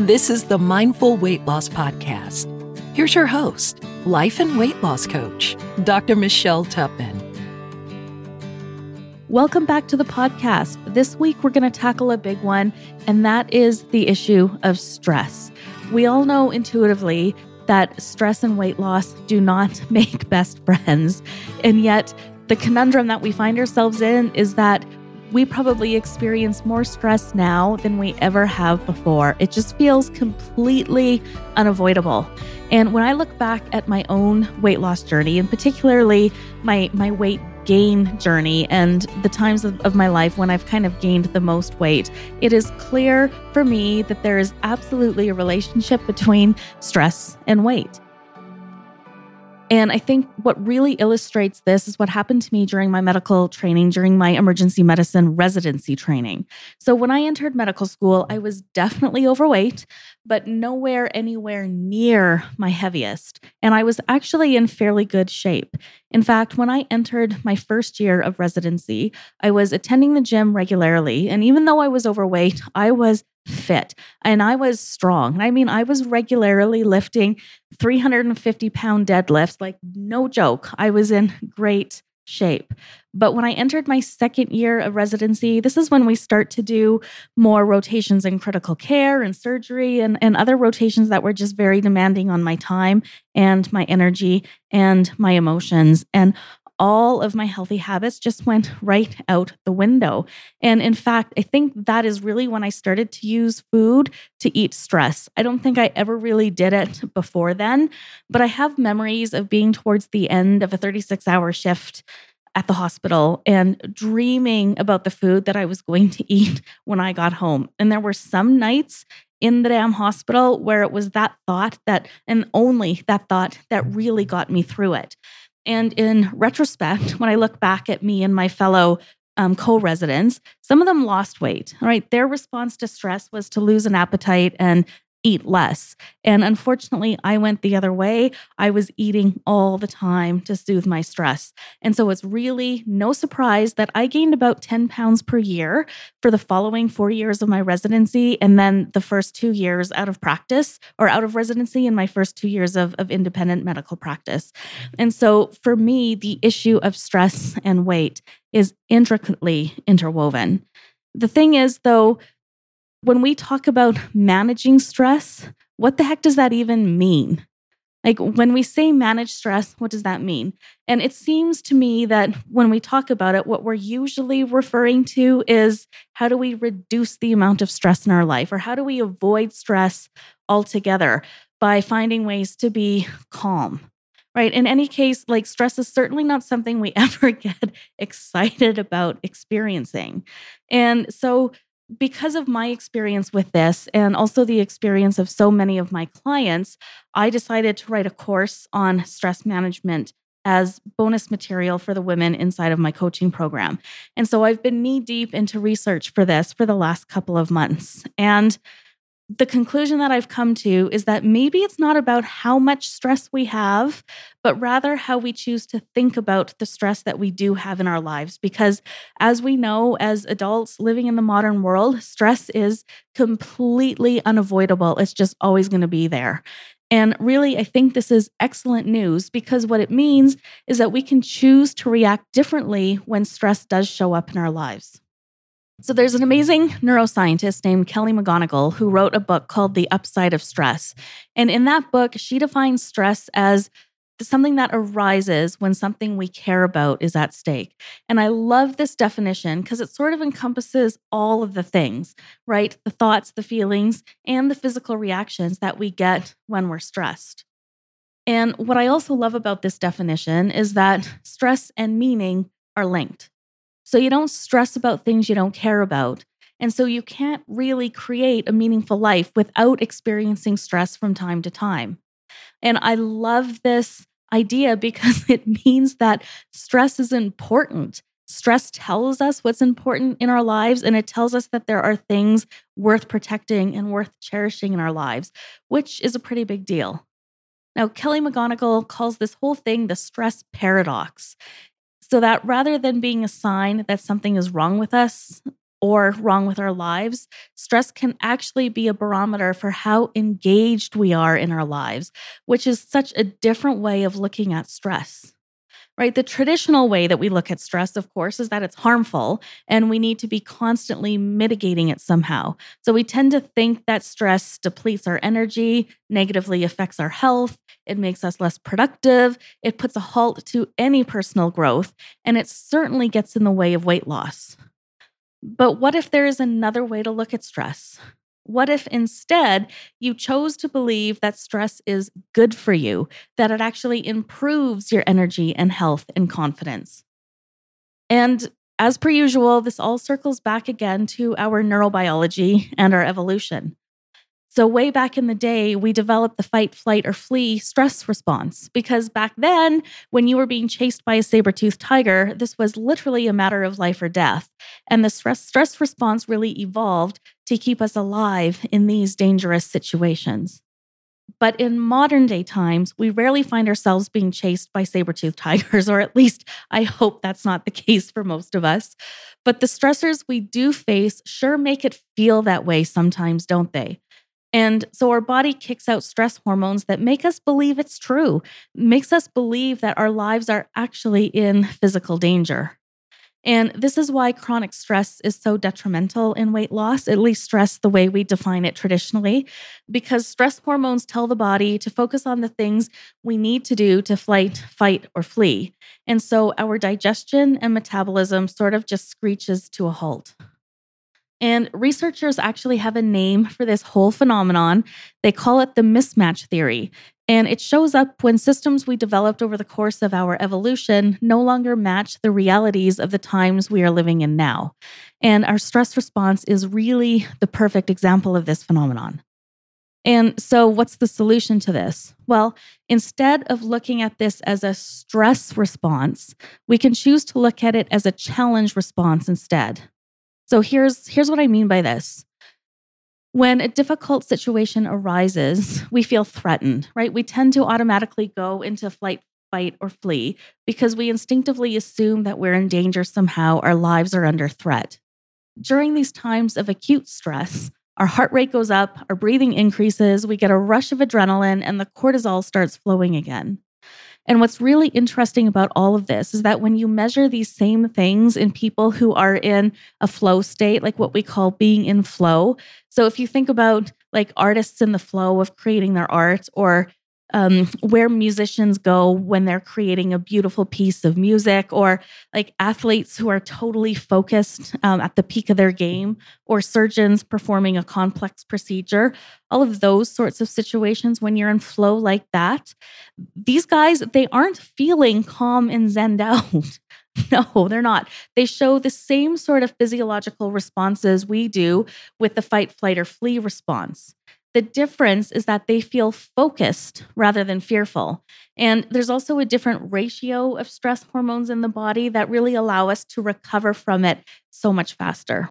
This is the Mindful Weight Loss Podcast. Here's your host, life and weight loss coach, Dr. Michelle Tupman. Welcome back to the podcast. This week, we're going to tackle a big one, and that is the issue of stress. We all know intuitively that stress and weight loss do not make best friends. And yet, the conundrum that we find ourselves in is that we probably experience more stress now than we ever have before. It just feels completely unavoidable. And when I look back at my own weight loss journey, and particularly my my weight gain journey and the times of, of, my life when I've kind of gained the most weight, it is clear for me that there is absolutely a relationship between stress and weight. And I think what really illustrates this is what happened to me during my medical training, during my emergency medicine residency training. So, when I entered medical school, I was definitely overweight, but nowhere anywhere near my heaviest. And I was actually in fairly good shape. In fact, when I entered my first year of residency, I was attending the gym regularly. And even though I was overweight, I was fit and I was strong. I mean, I was regularly lifting 350 pound deadlifts, like no joke. I was in great shape. But when I entered my second year of residency, this is when we start to do more rotations in critical care and surgery and, and other rotations that were just very demanding on my time and my energy and my emotions. And all of my healthy habits just went right out the window. And in fact, I think that is really when I started to use food to eat stress. I don't think I ever really did it before then, but I have memories of being towards the end of a 36 hour shift at the hospital and dreaming about the food that I was going to eat when I got home. And there were some nights in the damn hospital where it was that thought that, and only that thought, that really got me through it. And in retrospect, when I look back at me and my fellow um, co residents, some of them lost weight. Right, Their response to stress was to lose an appetite and eat less. And unfortunately, I went the other way. I was eating all the time to soothe my stress. And so it's really no surprise that I gained about 10 pounds per year for the following four years of my residency. And then the first two years out of practice or out of residency and my first two years of, of independent medical practice. And so for me, the issue of stress and weight is intricately interwoven. The thing is, though, when we talk about managing stress, what the heck does that even mean? Like when we say manage stress, what does that mean? And it seems to me that when we talk about it, what we're usually referring to is how do we reduce the amount of stress in our life or how do we avoid stress altogether by finding ways to be calm. Right. In any case, like stress is certainly not something we ever get excited about experiencing. And so because of my experience with this and also the experience of so many of my clients, I decided to write a course on stress management as bonus material for the women inside of my coaching program. And so I've been knee deep into research for this for the last couple of months. And the conclusion that I've come to is that maybe it's not about how much stress we have, but rather how we choose to think about the stress that we do have in our lives. Because as we know, as adults living in the modern world, stress is completely unavoidable. It's just always going to be there. And really, I think this is excellent news because what it means is that we can choose to react differently when stress does show up in our lives. So there's an amazing neuroscientist named Kelly McGonigal who wrote a book called The Upside of Stress. And in that book, she defines stress as something that arises when something we care about is at stake. And I love this definition because it sort of encompasses all of the things, right? The thoughts, the feelings, and the physical reactions that we get when we're stressed. And what I also love about this definition is that stress and meaning are linked. So you don't stress about things you don't care about. And so you can't really create a meaningful life without experiencing stress from time to time. And I love this idea because it means that stress is important. Stress tells us what's important in our lives, and it tells us that there are things worth protecting and worth cherishing in our lives, which is a pretty big deal. Now, Kelly McGonigal calls this whole thing the stress paradox. So that rather than being a sign that something is wrong with us or wrong with our lives, stress can actually be a barometer for how engaged we are in our lives, which is such a different way of looking at stress right? The traditional way that we look at stress, of course, is that it's harmful and we need to be constantly mitigating it somehow. So we tend to think that stress depletes our energy, negatively affects our health, it makes us less productive, it puts a halt to any personal growth, and it certainly gets in the way of weight loss. But what if there is another way to look at stress? What if instead you chose to believe that stress is good for you, that it actually improves your energy and health and confidence? And as per usual, this all circles back again to our neurobiology and our evolution. So, way back in the day, we developed the fight, flight, or flee stress response because back then, when you were being chased by a saber toothed tiger, this was literally a matter of life or death. And the stress, stress response really evolved to keep us alive in these dangerous situations. But in modern day times, we rarely find ourselves being chased by saber toothed tigers, or at least I hope that's not the case for most of us. But the stressors we do face sure make it feel that way sometimes, don't they? And so our body kicks out stress hormones that make us believe it's true, makes us believe that our lives are actually in physical danger. And this is why chronic stress is so detrimental in weight loss, at least stress the way we define it traditionally, because stress hormones tell the body to focus on the things we need to do to fight, fight, or flee. And so our digestion and metabolism sort of just screeches to a halt. And researchers actually have a name for this whole phenomenon. They call it the mismatch theory. And it shows up when systems we developed over the course of our evolution no longer match the realities of the times we are living in now. And our stress response is really the perfect example of this phenomenon. And so, what's the solution to this? Well, instead of looking at this as a stress response, we can choose to look at it as a challenge response instead. So here's here's what I mean by this. When a difficult situation arises, we feel threatened, right? We tend to automatically go into flight, fight, or flee because we instinctively assume that we're in danger somehow, our lives are under threat. During these times of acute stress, our heart rate goes up, our breathing increases, we get a rush of adrenaline, and the cortisol starts flowing again. And what's really interesting about all of this is that when you measure these same things in people who are in a flow state, like what we call being in flow. So if you think about like artists in the flow of creating their art or um, where musicians go when they're creating a beautiful piece of music, or like athletes who are totally focused um, at the peak of their game, or surgeons performing a complex procedure. All of those sorts of situations, when you're in flow like that, these guys, they aren't feeling calm and zen out. No, they're not. They show the same sort of physiological responses we do with the fight, flight, or flee response. The difference is that they feel focused rather than fearful. And there's also a different ratio of stress hormones in the body that really allow us to recover from it so much faster.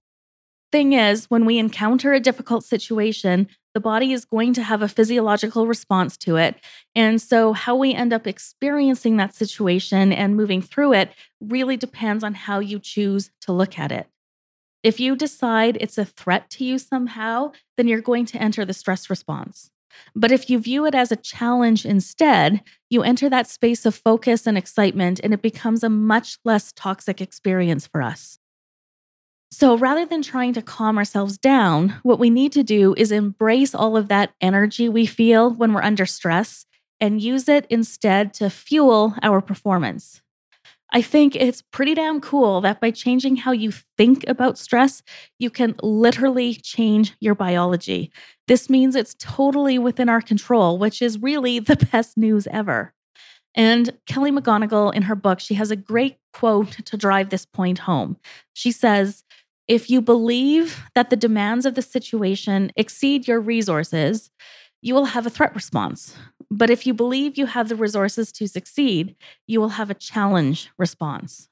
Thing is, when we encounter a difficult situation, the body is going to have a physiological response to it. And so, how we end up experiencing that situation and moving through it really depends on how you choose to look at it. If you decide it's a threat to you somehow, then you're going to enter the stress response. But if you view it as a challenge instead, you enter that space of focus and excitement, and it becomes a much less toxic experience for us. So rather than trying to calm ourselves down, what we need to do is embrace all of that energy we feel when we're under stress and use it instead to fuel our performance. I think it's pretty damn cool that by changing how you think about stress, you can literally change your biology. This means it's totally within our control, which is really the best news ever. And Kelly McGonigal, in her book, she has a great quote to drive this point home. She says, If you believe that the demands of the situation exceed your resources, you will have a threat response. But if you believe you have the resources to succeed, you will have a challenge response.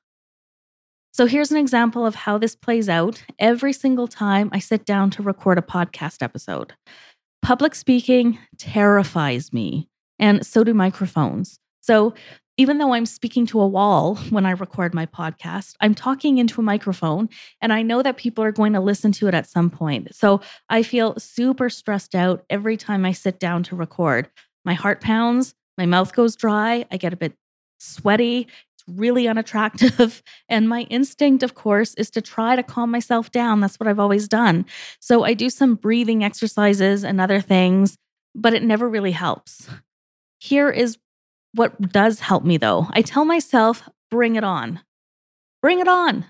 So here's an example of how this plays out every single time I sit down to record a podcast episode. Public speaking terrifies me, and so do microphones. So even though I'm speaking to a wall when I record my podcast, I'm talking into a microphone and I know that people are going to listen to it at some point. So I feel super stressed out every time I sit down to record. My heart pounds, my mouth goes dry, I get a bit sweaty. It's really unattractive. And my instinct, of course, is to try to calm myself down. That's what I've always done. So I do some breathing exercises and other things, but it never really helps. Here is what does help me though, I tell myself, bring it on. Bring it on.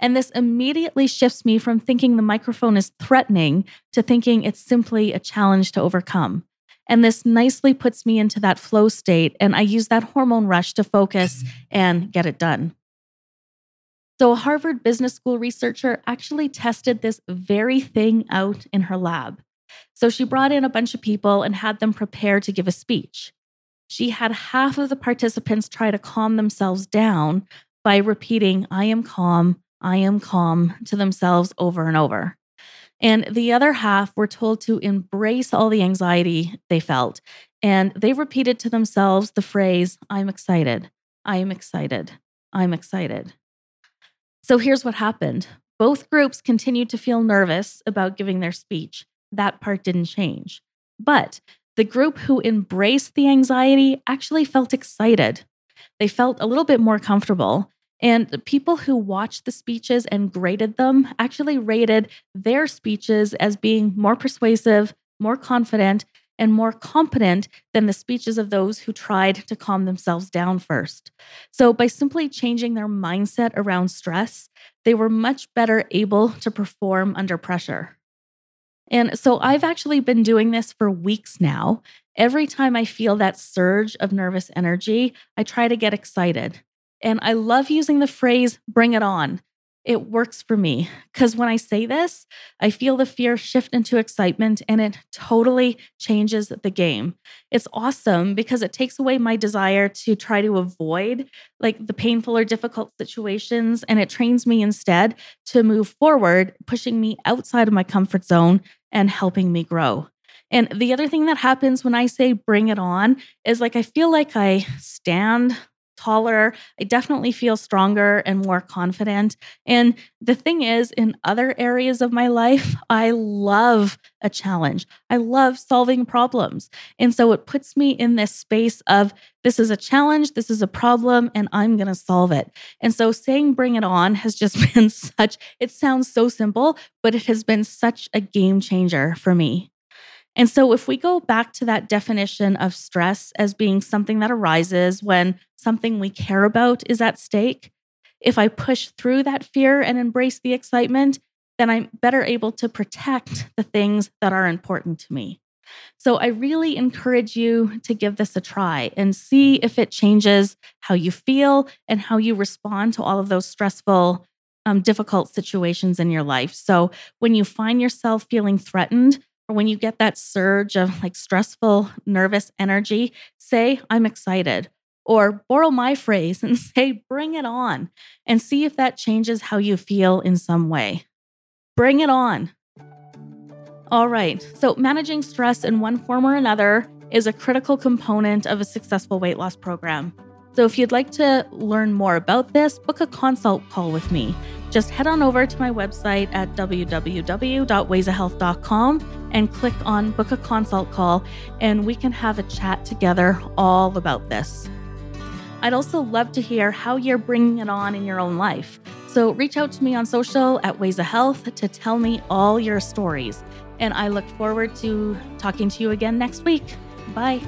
And this immediately shifts me from thinking the microphone is threatening to thinking it's simply a challenge to overcome. And this nicely puts me into that flow state. And I use that hormone rush to focus mm-hmm. and get it done. So, a Harvard Business School researcher actually tested this very thing out in her lab. So, she brought in a bunch of people and had them prepare to give a speech she had half of the participants try to calm themselves down by repeating, I am calm, I am calm to themselves over and over. And the other half were told to embrace all the anxiety they felt. And they repeated to themselves the phrase, I'm excited, I am excited, I'm excited. So here's what happened both groups continued to feel nervous about giving their speech. That part didn't change. But the group who embraced the anxiety actually felt excited. They felt a little bit more comfortable. And people who watched the speeches and graded them actually rated their speeches as being more persuasive, more confident, and more competent than the speeches of those who tried to calm themselves down first. So, by simply changing their mindset around stress, they were much better able to perform under pressure. And so I've actually been doing this for weeks now. Every time I feel that surge of nervous energy, I try to get excited. And I love using the phrase, bring it on it works for me. Because when I say this, I feel the fear shift into excitement and it totally changes the game. It's awesome because it takes away my desire to try to avoid like the painful or difficult situations and it trains me instead to move forward, pushing me outside of my comfort zone and helping me grow. And the other thing that happens when I say bring it on is like I feel like I stand taller. I definitely feel stronger and more confident. And the thing is, in other areas of my life, I love a challenge. I love solving problems. And so it puts me in this space of this is a challenge, this is a problem, and I'm going to solve it. And so saying bring it on has just been such, it sounds so simple, but it has been such a game changer for me. And so, if we go back to that definition of stress as being something that arises when something we care about is at stake, if I push through that fear and embrace the excitement, then I'm better able to protect the things that are important to me. So, I really encourage you to give this a try and see if it changes how you feel and how you respond to all of those stressful, um, difficult situations in your life. So, when you find yourself feeling threatened, when you get that surge of like stressful, nervous energy, say, I'm excited. Or borrow my phrase and say, bring it on, and see if that changes how you feel in some way. Bring it on. All right, so managing stress in one form or another is a critical component of a successful weight loss program. So if you'd like to learn more about this, book a consult call with me just head on over to my website at www.waysofhealth.com and click on book a consult call, and we can have a chat together all about this. I'd also love to hear how you're bringing it on in your own life. So reach out to me on social at Ways of Health to tell me all your stories. And I look forward to talking to you again next week. Bye.